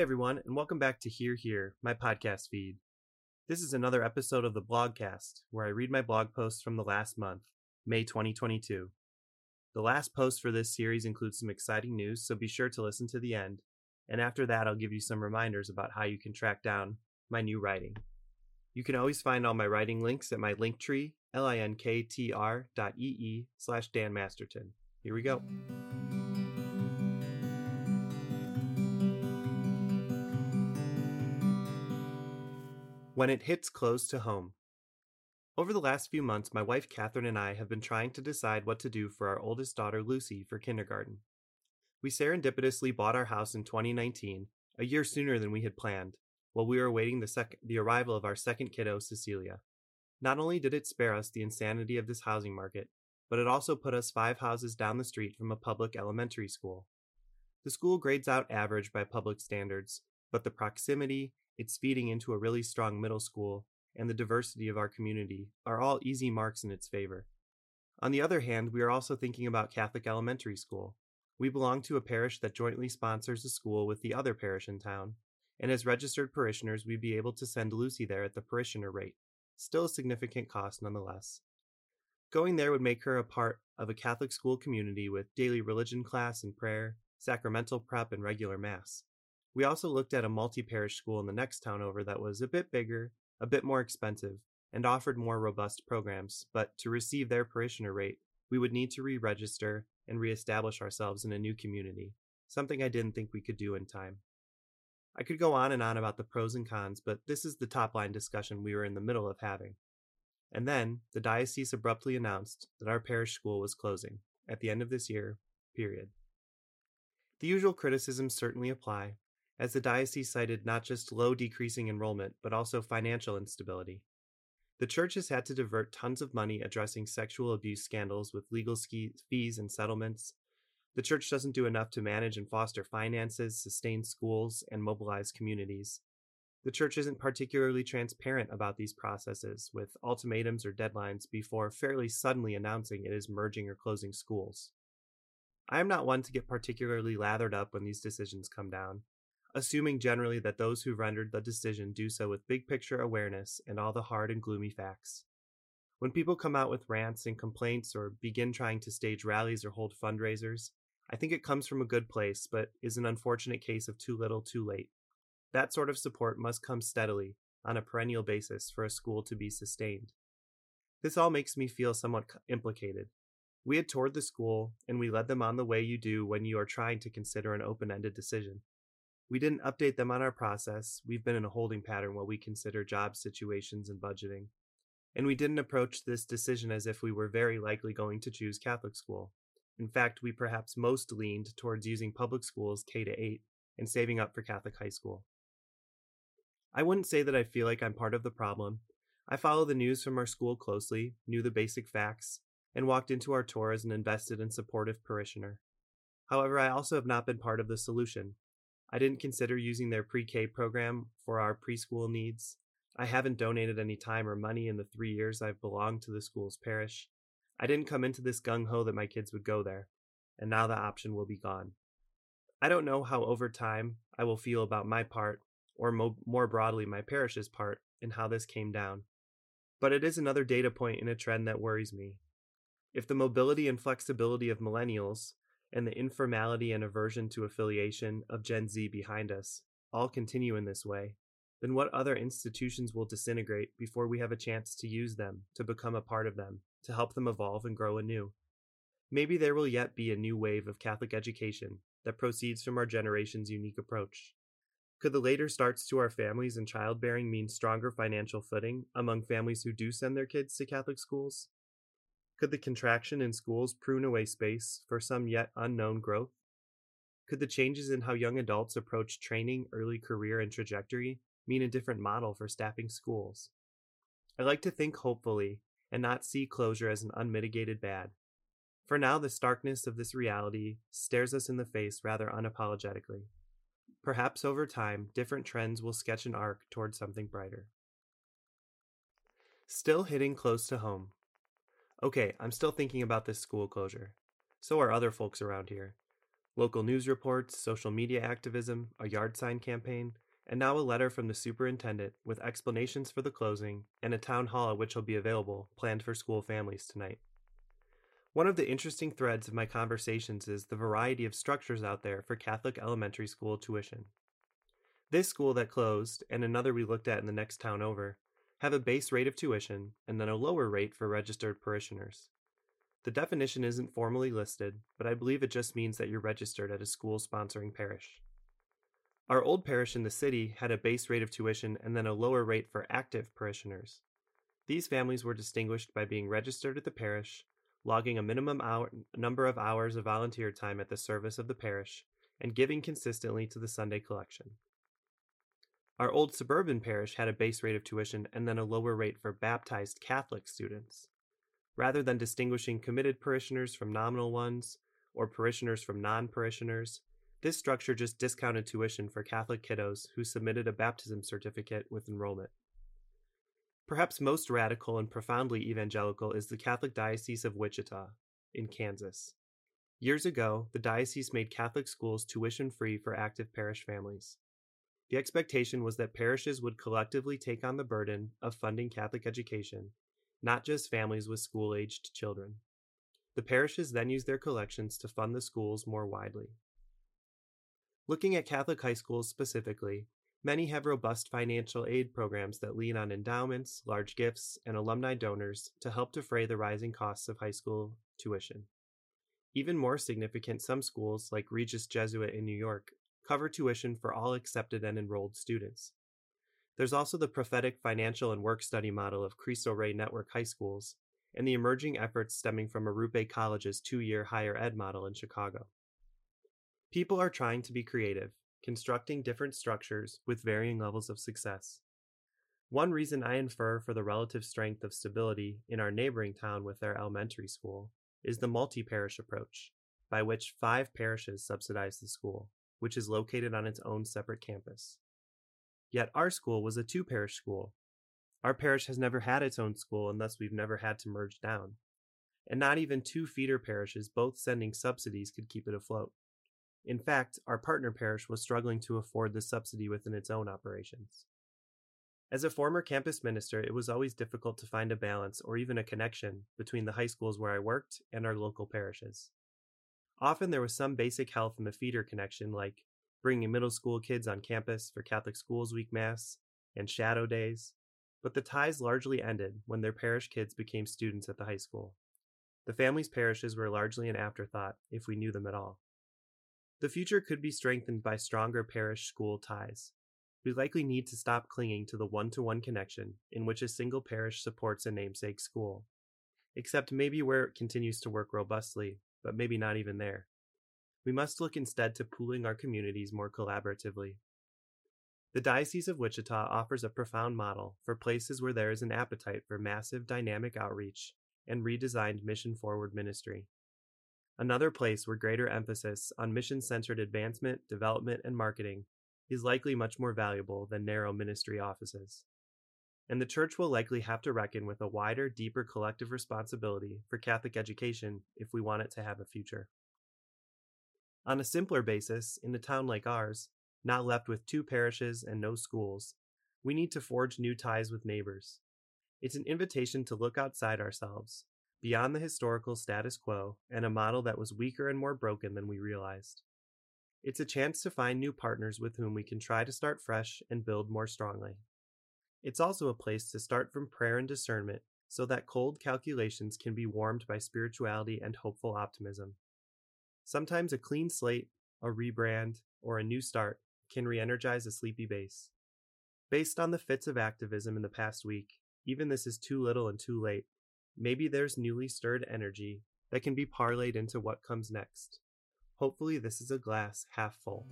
Hey everyone, and welcome back to Here Here, my podcast feed. This is another episode of the Blogcast, where I read my blog posts from the last month, May 2022. The last post for this series includes some exciting news, so be sure to listen to the end. And after that, I'll give you some reminders about how you can track down my new writing. You can always find all my writing links at my linktree, linktr dot slash Dan Masterton. Here we go. When it hits close to home. Over the last few months, my wife Catherine and I have been trying to decide what to do for our oldest daughter Lucy for kindergarten. We serendipitously bought our house in 2019, a year sooner than we had planned, while we were awaiting the, sec- the arrival of our second kiddo, Cecilia. Not only did it spare us the insanity of this housing market, but it also put us five houses down the street from a public elementary school. The school grades out average by public standards, but the proximity, its feeding into a really strong middle school, and the diversity of our community are all easy marks in its favor. On the other hand, we are also thinking about Catholic Elementary School. We belong to a parish that jointly sponsors a school with the other parish in town, and as registered parishioners, we'd be able to send Lucy there at the parishioner rate, still a significant cost nonetheless. Going there would make her a part of a Catholic school community with daily religion class and prayer, sacramental prep, and regular Mass. We also looked at a multi parish school in the next town over that was a bit bigger, a bit more expensive, and offered more robust programs, but to receive their parishioner rate, we would need to re register and re establish ourselves in a new community, something I didn't think we could do in time. I could go on and on about the pros and cons, but this is the top line discussion we were in the middle of having. And then the diocese abruptly announced that our parish school was closing at the end of this year, period. The usual criticisms certainly apply, as the diocese cited not just low decreasing enrollment, but also financial instability. The church has had to divert tons of money addressing sexual abuse scandals with legal fees and settlements. The church doesn't do enough to manage and foster finances, sustain schools, and mobilize communities. The church isn't particularly transparent about these processes, with ultimatums or deadlines before fairly suddenly announcing it is merging or closing schools. I am not one to get particularly lathered up when these decisions come down, assuming generally that those who rendered the decision do so with big picture awareness and all the hard and gloomy facts. When people come out with rants and complaints or begin trying to stage rallies or hold fundraisers, I think it comes from a good place, but is an unfortunate case of too little too late. That sort of support must come steadily, on a perennial basis, for a school to be sustained. This all makes me feel somewhat implicated. We had toured the school, and we led them on the way you do when you are trying to consider an open ended decision. We didn't update them on our process. We've been in a holding pattern while we consider job situations and budgeting. And we didn't approach this decision as if we were very likely going to choose Catholic school. In fact, we perhaps most leaned towards using public schools K to 8 and saving up for Catholic high school. I wouldn't say that I feel like I'm part of the problem. I follow the news from our school closely, knew the basic facts, and walked into our tour as an invested and supportive parishioner. However, I also have not been part of the solution, I didn't consider using their pre K program for our preschool needs. I haven't donated any time or money in the three years I've belonged to the school's parish. I didn't come into this gung ho that my kids would go there, and now the option will be gone. I don't know how over time I will feel about my part, or mo- more broadly, my parish's part, in how this came down. But it is another data point in a trend that worries me. If the mobility and flexibility of millennials, and the informality and aversion to affiliation of Gen Z behind us all continue in this way, then what other institutions will disintegrate before we have a chance to use them, to become a part of them, to help them evolve and grow anew? Maybe there will yet be a new wave of Catholic education that proceeds from our generation's unique approach. Could the later starts to our families and childbearing mean stronger financial footing among families who do send their kids to Catholic schools? Could the contraction in schools prune away space for some yet unknown growth? Could the changes in how young adults approach training, early career, and trajectory mean a different model for staffing schools? I like to think hopefully and not see closure as an unmitigated bad. For now, the starkness of this reality stares us in the face rather unapologetically. Perhaps over time, different trends will sketch an arc toward something brighter. Still hitting close to home. Okay, I'm still thinking about this school closure. So are other folks around here. Local news reports, social media activism, a yard sign campaign, and now a letter from the superintendent with explanations for the closing and a town hall at which he'll be available planned for school families tonight. One of the interesting threads of my conversations is the variety of structures out there for Catholic elementary school tuition. This school that closed, and another we looked at in the next town over, have a base rate of tuition and then a lower rate for registered parishioners. The definition isn't formally listed, but I believe it just means that you're registered at a school sponsoring parish. Our old parish in the city had a base rate of tuition and then a lower rate for active parishioners. These families were distinguished by being registered at the parish, logging a minimum hour, number of hours of volunteer time at the service of the parish, and giving consistently to the Sunday collection. Our old suburban parish had a base rate of tuition and then a lower rate for baptized Catholic students. Rather than distinguishing committed parishioners from nominal ones or parishioners from non parishioners, this structure just discounted tuition for Catholic kiddos who submitted a baptism certificate with enrollment. Perhaps most radical and profoundly evangelical is the Catholic Diocese of Wichita in Kansas. Years ago, the diocese made Catholic schools tuition free for active parish families. The expectation was that parishes would collectively take on the burden of funding Catholic education, not just families with school aged children. The parishes then used their collections to fund the schools more widely. Looking at Catholic high schools specifically, many have robust financial aid programs that lean on endowments, large gifts, and alumni donors to help defray the rising costs of high school tuition. Even more significant, some schools, like Regis Jesuit in New York, cover tuition for all accepted and enrolled students. There's also the prophetic financial and work study model of Cristo Rey Network high schools, and the emerging efforts stemming from Arrupe College's two year higher ed model in Chicago. People are trying to be creative, constructing different structures with varying levels of success. One reason I infer for the relative strength of stability in our neighboring town with their elementary school is the multi parish approach, by which five parishes subsidize the school which is located on its own separate campus. Yet our school was a two parish school. Our parish has never had its own school, and thus we've never had to merge down. And not even two feeder parishes, both sending subsidies, could keep it afloat. In fact, our partner parish was struggling to afford the subsidy within its own operations. As a former campus minister, it was always difficult to find a balance or even a connection between the high schools where I worked and our local parishes. Often there was some basic help in the feeder connection, like bringing middle school kids on campus for Catholic Schools Week Mass and shadow days, but the ties largely ended when their parish kids became students at the high school. The family's parishes were largely an afterthought, if we knew them at all. The future could be strengthened by stronger parish school ties. We likely need to stop clinging to the one to one connection in which a single parish supports a namesake school, except maybe where it continues to work robustly but maybe not even there. We must look instead to pooling our communities more collaboratively. The Diocese of Wichita offers a profound model for places where there is an appetite for massive dynamic outreach and redesigned mission forward ministry. Another place where greater emphasis on mission centered advancement, development, and marketing is likely much more valuable than narrow ministry offices and the Church will likely have to reckon with a wider, deeper collective responsibility for Catholic education if we want it to have a future. On a simpler basis, in a town like ours, not left with two parishes and no schools, we need to forge new ties with neighbors. It's an invitation to look outside ourselves, beyond the historical status quo and a model that was weaker and more broken than we realized. It's a chance to find new partners with whom we can try to start fresh and build more strongly. It's also a place to start from prayer and discernment so that cold calculations can be warmed by spirituality and hopeful optimism. Sometimes a clean slate, a rebrand, or a new start can re energize a sleepy base. Based on the fits of activism in the past week, even this is too little and too late. Maybe there's newly stirred energy that can be parlayed into what comes next. Hopefully, this is a glass half full.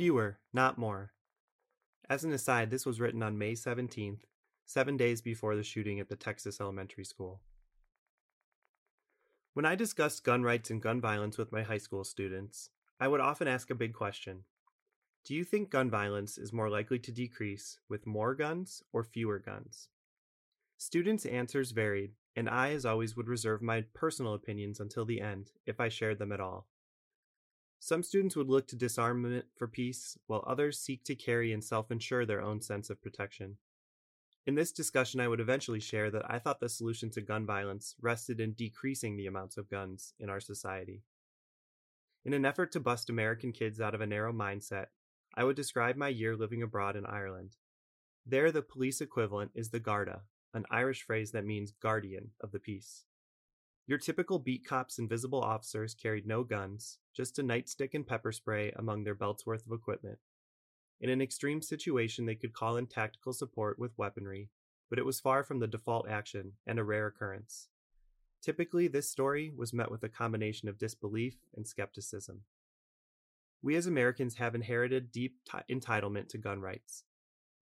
Fewer, not more. As an aside, this was written on May 17th, seven days before the shooting at the Texas elementary school. When I discussed gun rights and gun violence with my high school students, I would often ask a big question Do you think gun violence is more likely to decrease with more guns or fewer guns? Students' answers varied, and I, as always, would reserve my personal opinions until the end, if I shared them at all. Some students would look to disarmament for peace, while others seek to carry and self ensure their own sense of protection. In this discussion, I would eventually share that I thought the solution to gun violence rested in decreasing the amounts of guns in our society. In an effort to bust American kids out of a narrow mindset, I would describe my year living abroad in Ireland. There, the police equivalent is the Garda, an Irish phrase that means guardian of the peace. Your typical beat cops and visible officers carried no guns, just a nightstick and pepper spray among their belts worth of equipment. In an extreme situation, they could call in tactical support with weaponry, but it was far from the default action and a rare occurrence. Typically, this story was met with a combination of disbelief and skepticism. We as Americans have inherited deep t- entitlement to gun rights.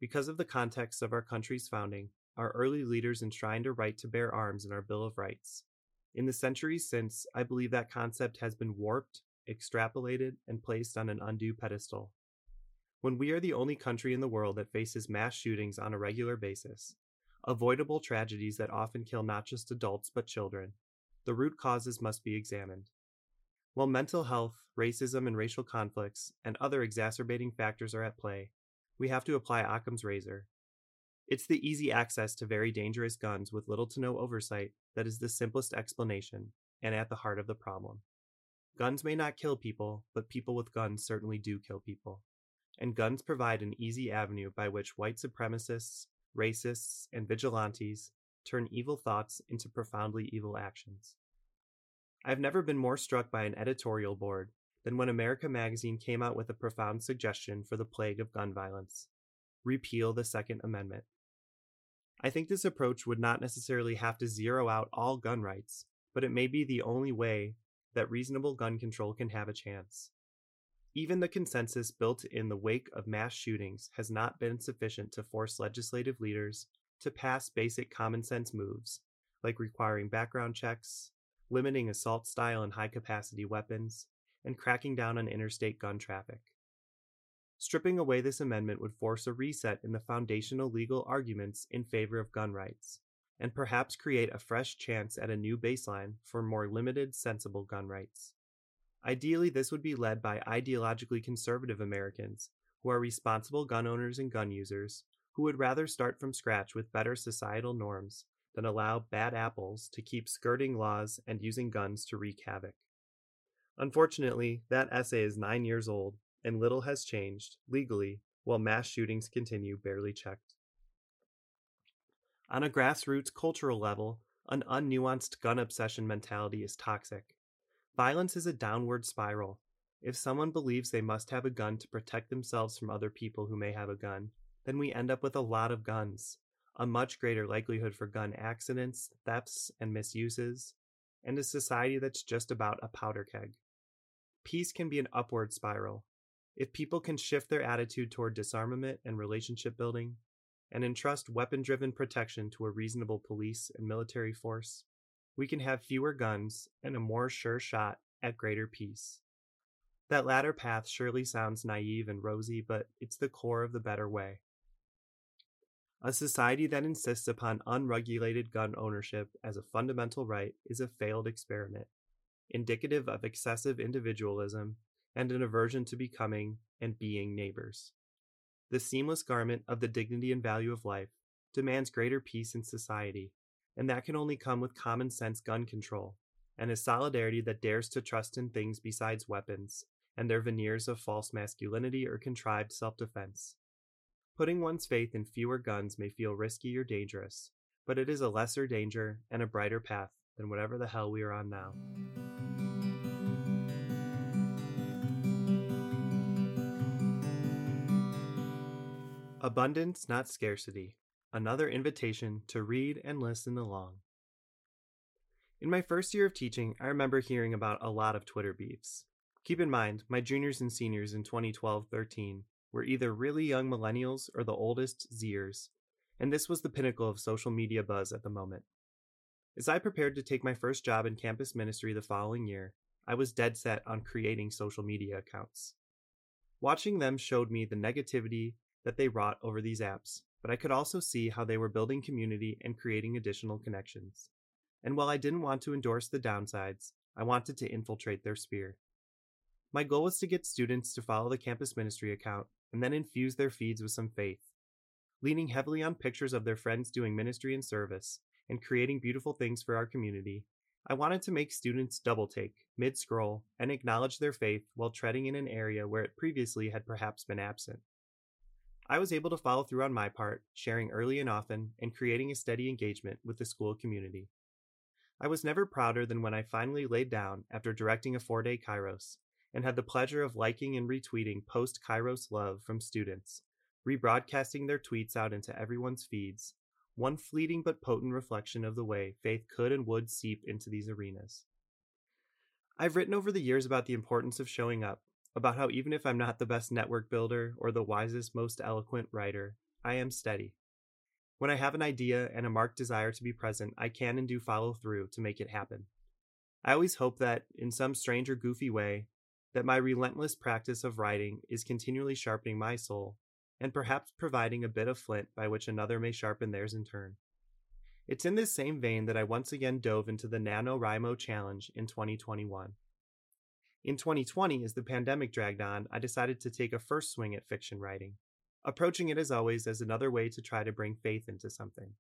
Because of the context of our country's founding, our early leaders enshrined a right to bear arms in our Bill of Rights, in the centuries since, I believe that concept has been warped, extrapolated, and placed on an undue pedestal. When we are the only country in the world that faces mass shootings on a regular basis, avoidable tragedies that often kill not just adults but children, the root causes must be examined. While mental health, racism, and racial conflicts and other exacerbating factors are at play, we have to apply Occam's razor it's the easy access to very dangerous guns with little to no oversight that is the simplest explanation and at the heart of the problem. Guns may not kill people, but people with guns certainly do kill people. And guns provide an easy avenue by which white supremacists, racists, and vigilantes turn evil thoughts into profoundly evil actions. I have never been more struck by an editorial board than when America Magazine came out with a profound suggestion for the plague of gun violence repeal the Second Amendment. I think this approach would not necessarily have to zero out all gun rights, but it may be the only way that reasonable gun control can have a chance. Even the consensus built in the wake of mass shootings has not been sufficient to force legislative leaders to pass basic common sense moves, like requiring background checks, limiting assault style and high capacity weapons, and cracking down on interstate gun traffic. Stripping away this amendment would force a reset in the foundational legal arguments in favor of gun rights, and perhaps create a fresh chance at a new baseline for more limited, sensible gun rights. Ideally, this would be led by ideologically conservative Americans who are responsible gun owners and gun users who would rather start from scratch with better societal norms than allow bad apples to keep skirting laws and using guns to wreak havoc. Unfortunately, that essay is nine years old and little has changed, legally, while mass shootings continue barely checked. On a grassroots cultural level, an unnuanced gun obsession mentality is toxic. Violence is a downward spiral. If someone believes they must have a gun to protect themselves from other people who may have a gun, then we end up with a lot of guns, a much greater likelihood for gun accidents, thefts, and misuses, and a society that's just about a powder keg. Peace can be an upward spiral, if people can shift their attitude toward disarmament and relationship building, and entrust weapon driven protection to a reasonable police and military force, we can have fewer guns and a more sure shot at greater peace. That latter path surely sounds naive and rosy, but it's the core of the better way. A society that insists upon unregulated gun ownership as a fundamental right is a failed experiment, indicative of excessive individualism and an aversion to becoming and being neighbors. The seamless garment of the dignity and value of life demands greater peace in society, and that can only come with common sense gun control and a solidarity that dares to trust in things besides weapons and their veneers of false masculinity or contrived self defense. Putting one's faith in fewer guns may feel risky or dangerous, but it is a lesser danger and a brighter path than whatever the hell we are on now. Abundance, Not Scarcity Another Invitation to Read and Listen Along. In my first year of teaching, I remember hearing about a lot of Twitter beefs. Keep in mind, my juniors and seniors in 2012 13 were either really young millennials or the oldest Zers, and this was the pinnacle of social media buzz at the moment. As I prepared to take my first job in campus ministry the following year, I was dead set on creating social media accounts. Watching them showed me the negativity that they wrought over these apps, but I could also see how they were building community and creating additional connections. And while I didn't want to endorse the downsides, I wanted to infiltrate their sphere. My goal was to get students to follow the campus ministry account and then infuse their feeds with some faith. Leaning heavily on pictures of their friends doing ministry and service and creating beautiful things for our community, I wanted to make students double take, mid scroll, and acknowledge their faith while treading in an area where it previously had perhaps been absent. I was able to follow through on my part, sharing early and often, and creating a steady engagement with the school community. I was never prouder than when I finally laid down after directing a four day Kairos and had the pleasure of liking and retweeting post Kairos love from students, rebroadcasting their tweets out into everyone's feeds, one fleeting but potent reflection of the way faith could and would seep into these arenas. I've written over the years about the importance of showing up, about how even if I'm not the best network builder or the wisest, most eloquent writer, I am steady. When I have an idea and a marked desire to be present, I can and do follow through to make it happen. I always hope that, in some strange or goofy way, that my relentless practice of writing is continually sharpening my soul and perhaps providing a bit of flint by which another may sharpen theirs in turn. It's in this same vein that I once again dove into the NaNoWriMo Challenge in 2021. In 2020, as the pandemic dragged on, I decided to take a first swing at fiction writing, approaching it as always as another way to try to bring faith into something.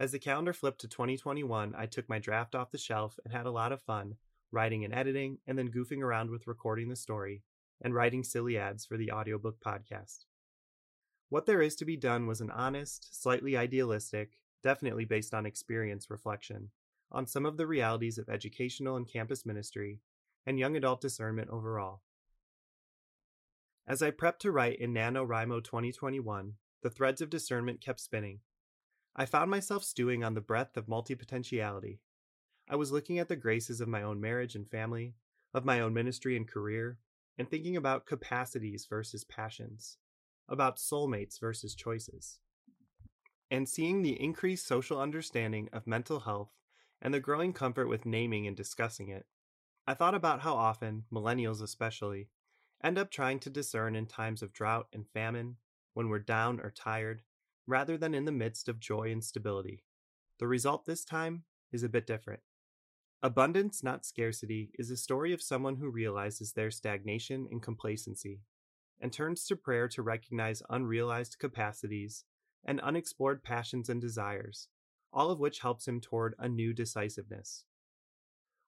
As the calendar flipped to 2021, I took my draft off the shelf and had a lot of fun, writing and editing, and then goofing around with recording the story and writing silly ads for the audiobook podcast. What There Is to Be Done was an honest, slightly idealistic, definitely based on experience reflection on some of the realities of educational and campus ministry and young adult discernment overall. As I prepped to write in NaNoWriMo 2021, the threads of discernment kept spinning. I found myself stewing on the breadth of multipotentiality. I was looking at the graces of my own marriage and family, of my own ministry and career, and thinking about capacities versus passions about soulmates versus choices. And seeing the increased social understanding of mental health and the growing comfort with naming and discussing it, I thought about how often, millennials especially, end up trying to discern in times of drought and famine, when we're down or tired, rather than in the midst of joy and stability. The result this time is a bit different. Abundance, Not Scarcity is a story of someone who realizes their stagnation and complacency and turns to prayer to recognize unrealized capacities and unexplored passions and desires, all of which helps him toward a new decisiveness.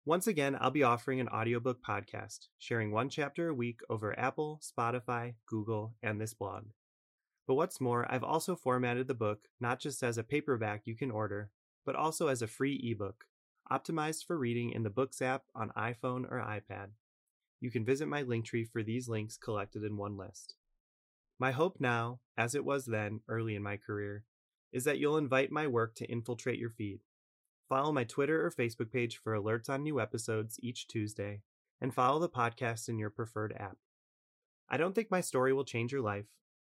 Once again, I'll be offering an audiobook podcast, sharing one chapter a week over Apple, Spotify, Google, and this blog. But what's more, I've also formatted the book not just as a paperback you can order, but also as a free ebook, optimized for reading in the Books app on iPhone or iPad you can visit my Linktree for these links collected in one list. My hope now, as it was then early in my career, is that you'll invite my work to infiltrate your feed. Follow my Twitter or Facebook page for alerts on new episodes each Tuesday, and follow the podcast in your preferred app. I don't think my story will change your life,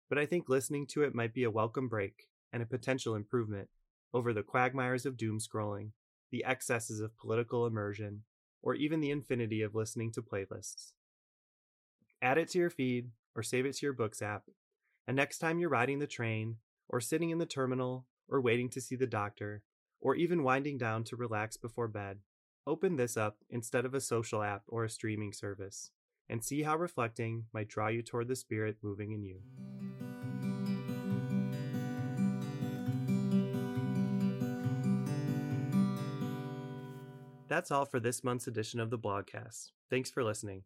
but I think listening to it might be a welcome break and a potential improvement over the quagmires of doom scrolling, the excesses of political immersion, or even the infinity of listening to playlists. Add it to your feed or save it to your books app, and next time you're riding the train, or sitting in the terminal, or waiting to see the doctor, or even winding down to relax before bed, open this up instead of a social app or a streaming service, and see how reflecting might draw you toward the spirit moving in you. That's all for this month's edition of the blogcast. Thanks for listening.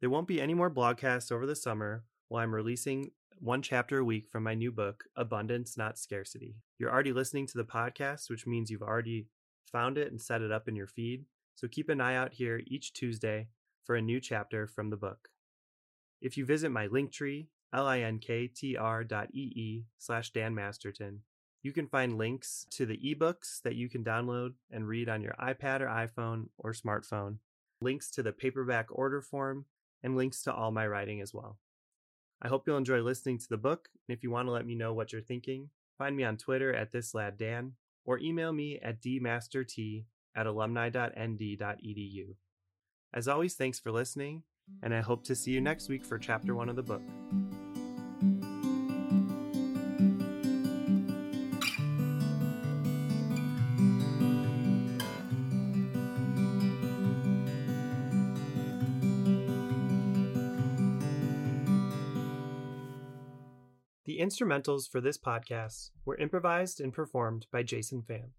There won't be any more blogcasts over the summer while I'm releasing one chapter a week from my new book, Abundance, Not Scarcity. You're already listening to the podcast, which means you've already found it and set it up in your feed. So keep an eye out here each Tuesday for a new chapter from the book. If you visit my link tree, linktr dot slash Dan Masterton, you can find links to the ebooks that you can download and read on your iPad or iPhone or smartphone, links to the paperback order form, and links to all my writing as well. I hope you'll enjoy listening to the book, and if you want to let me know what you're thinking, find me on Twitter at thisladdan or email me at dmastert at alumni.nd.edu. As always, thanks for listening, and I hope to see you next week for chapter one of the book. Instrumentals for this podcast were improvised and performed by Jason Pham.